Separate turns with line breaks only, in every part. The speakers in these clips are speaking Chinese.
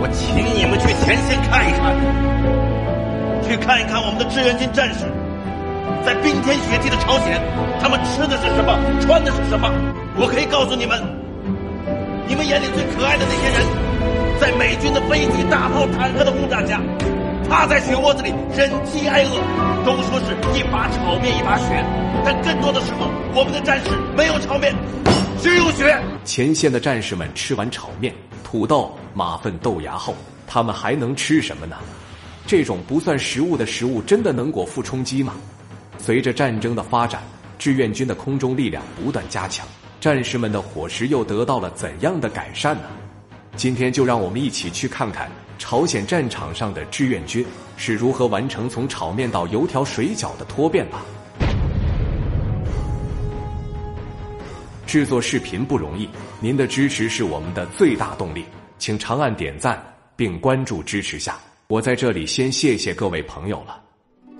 我请你们去前线看一看，去看一看我们的志愿军战士，在冰天雪地的朝鲜，他们吃的是什么，穿的是什么？我可以告诉你们，你们眼里最可爱的那些人，在美军的飞机、大炮、坦克的轰炸下，趴在雪窝子里忍饥挨饿，都说是一把炒面一把雪，但更多的时候，我们的战士没有炒面，只有雪。
前线的战士们吃完炒面、土豆、马粪、豆芽后，他们还能吃什么呢？这种不算食物的食物，真的能果腹充饥吗？随着战争的发展，志愿军的空中力量不断加强，战士们的伙食又得到了怎样的改善呢？今天就让我们一起去看看朝鲜战场上的志愿军是如何完成从炒面到油条、水饺的脱变吧。制作视频不容易，您的支持是我们的最大动力，请长按点赞并关注支持下。我在这里先谢谢各位朋友了。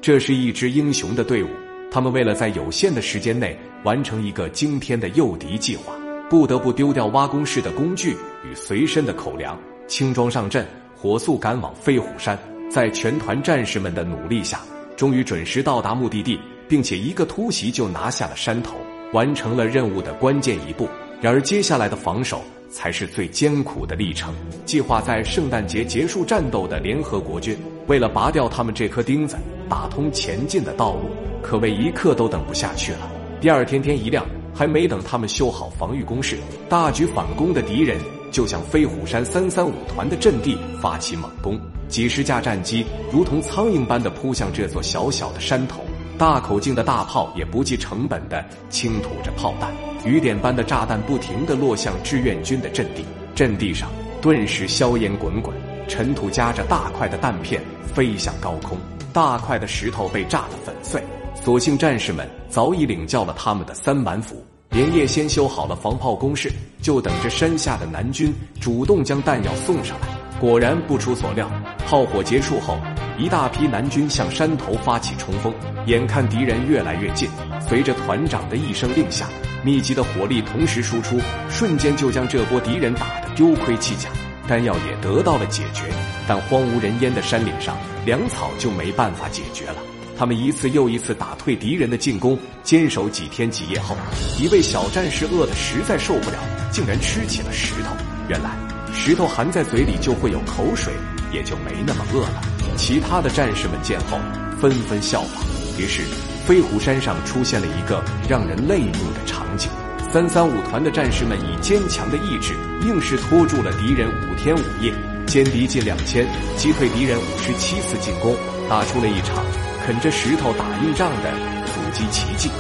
这是一支英雄的队伍，他们为了在有限的时间内完成一个惊天的诱敌计划，不得不丢掉挖工式的工具与随身的口粮，轻装上阵，火速赶往飞虎山。在全团战士们的努力下，终于准时到达目的地，并且一个突袭就拿下了山头。完成了任务的关键一步，然而接下来的防守才是最艰苦的历程。计划在圣诞节结束战斗的联合国军，为了拔掉他们这颗钉子，打通前进的道路，可谓一刻都等不下去了。第二天天一亮，还没等他们修好防御工事，大举反攻的敌人就向飞虎山三三五团的阵地发起猛攻，几十架战机如同苍蝇般的扑向这座小小的山头。大口径的大炮也不计成本的倾吐着炮弹，雨点般的炸弹不停地落向志愿军的阵地，阵地上顿时硝烟滚滚，尘土夹着大块的弹片飞向高空，大块的石头被炸得粉碎。所幸战士们早已领教了他们的三板斧，连夜先修好了防炮工事，就等着山下的南军主动将弹药送上来。果然不出所料，炮火结束后。一大批南军向山头发起冲锋，眼看敌人越来越近，随着团长的一声令下，密集的火力同时输出，瞬间就将这波敌人打得丢盔弃甲，弹药也得到了解决。但荒无人烟的山岭上，粮草就没办法解决了。他们一次又一次打退敌人的进攻，坚守几天几夜后，一位小战士饿得实在受不了，竟然吃起了石头。原来石头含在嘴里就会有口水，也就没那么饿了。其他的战士们见后纷纷效仿，于是飞虎山上出现了一个让人泪目的场景：三三五团的战士们以坚强的意志，硬是拖住了敌人五天五夜，歼敌近两千，击退敌人五十七次进攻，打出了一场啃着石头打硬仗的阻击奇迹。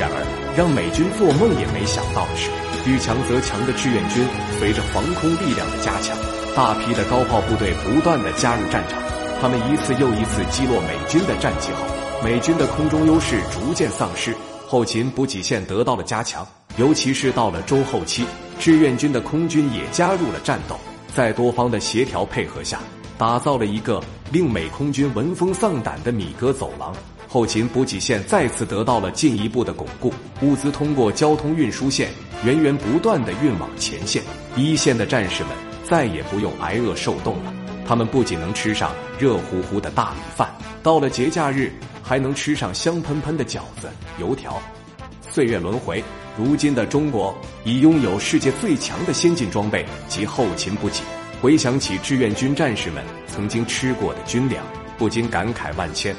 然而，让美军做梦也没想到的是，遇强则强的志愿军随着防空力量的加强，大批的高炮部队不断的加入战场。他们一次又一次击落美军的战机后，美军的空中优势逐渐丧失，后勤补给线得到了加强。尤其是到了中后期，志愿军的空军也加入了战斗，在多方的协调配合下，打造了一个令美空军闻风丧胆的米格走廊。后勤补给线再次得到了进一步的巩固，物资通过交通运输线源源不断的运往前线，一线的战士们再也不用挨饿受冻了。他们不仅能吃上热乎乎的大米饭，到了节假日还能吃上香喷喷的饺子、油条。岁月轮回，如今的中国已拥有世界最强的先进装备及后勤补给。回想起志愿军战士们曾经吃过的军粮，不禁感慨万千。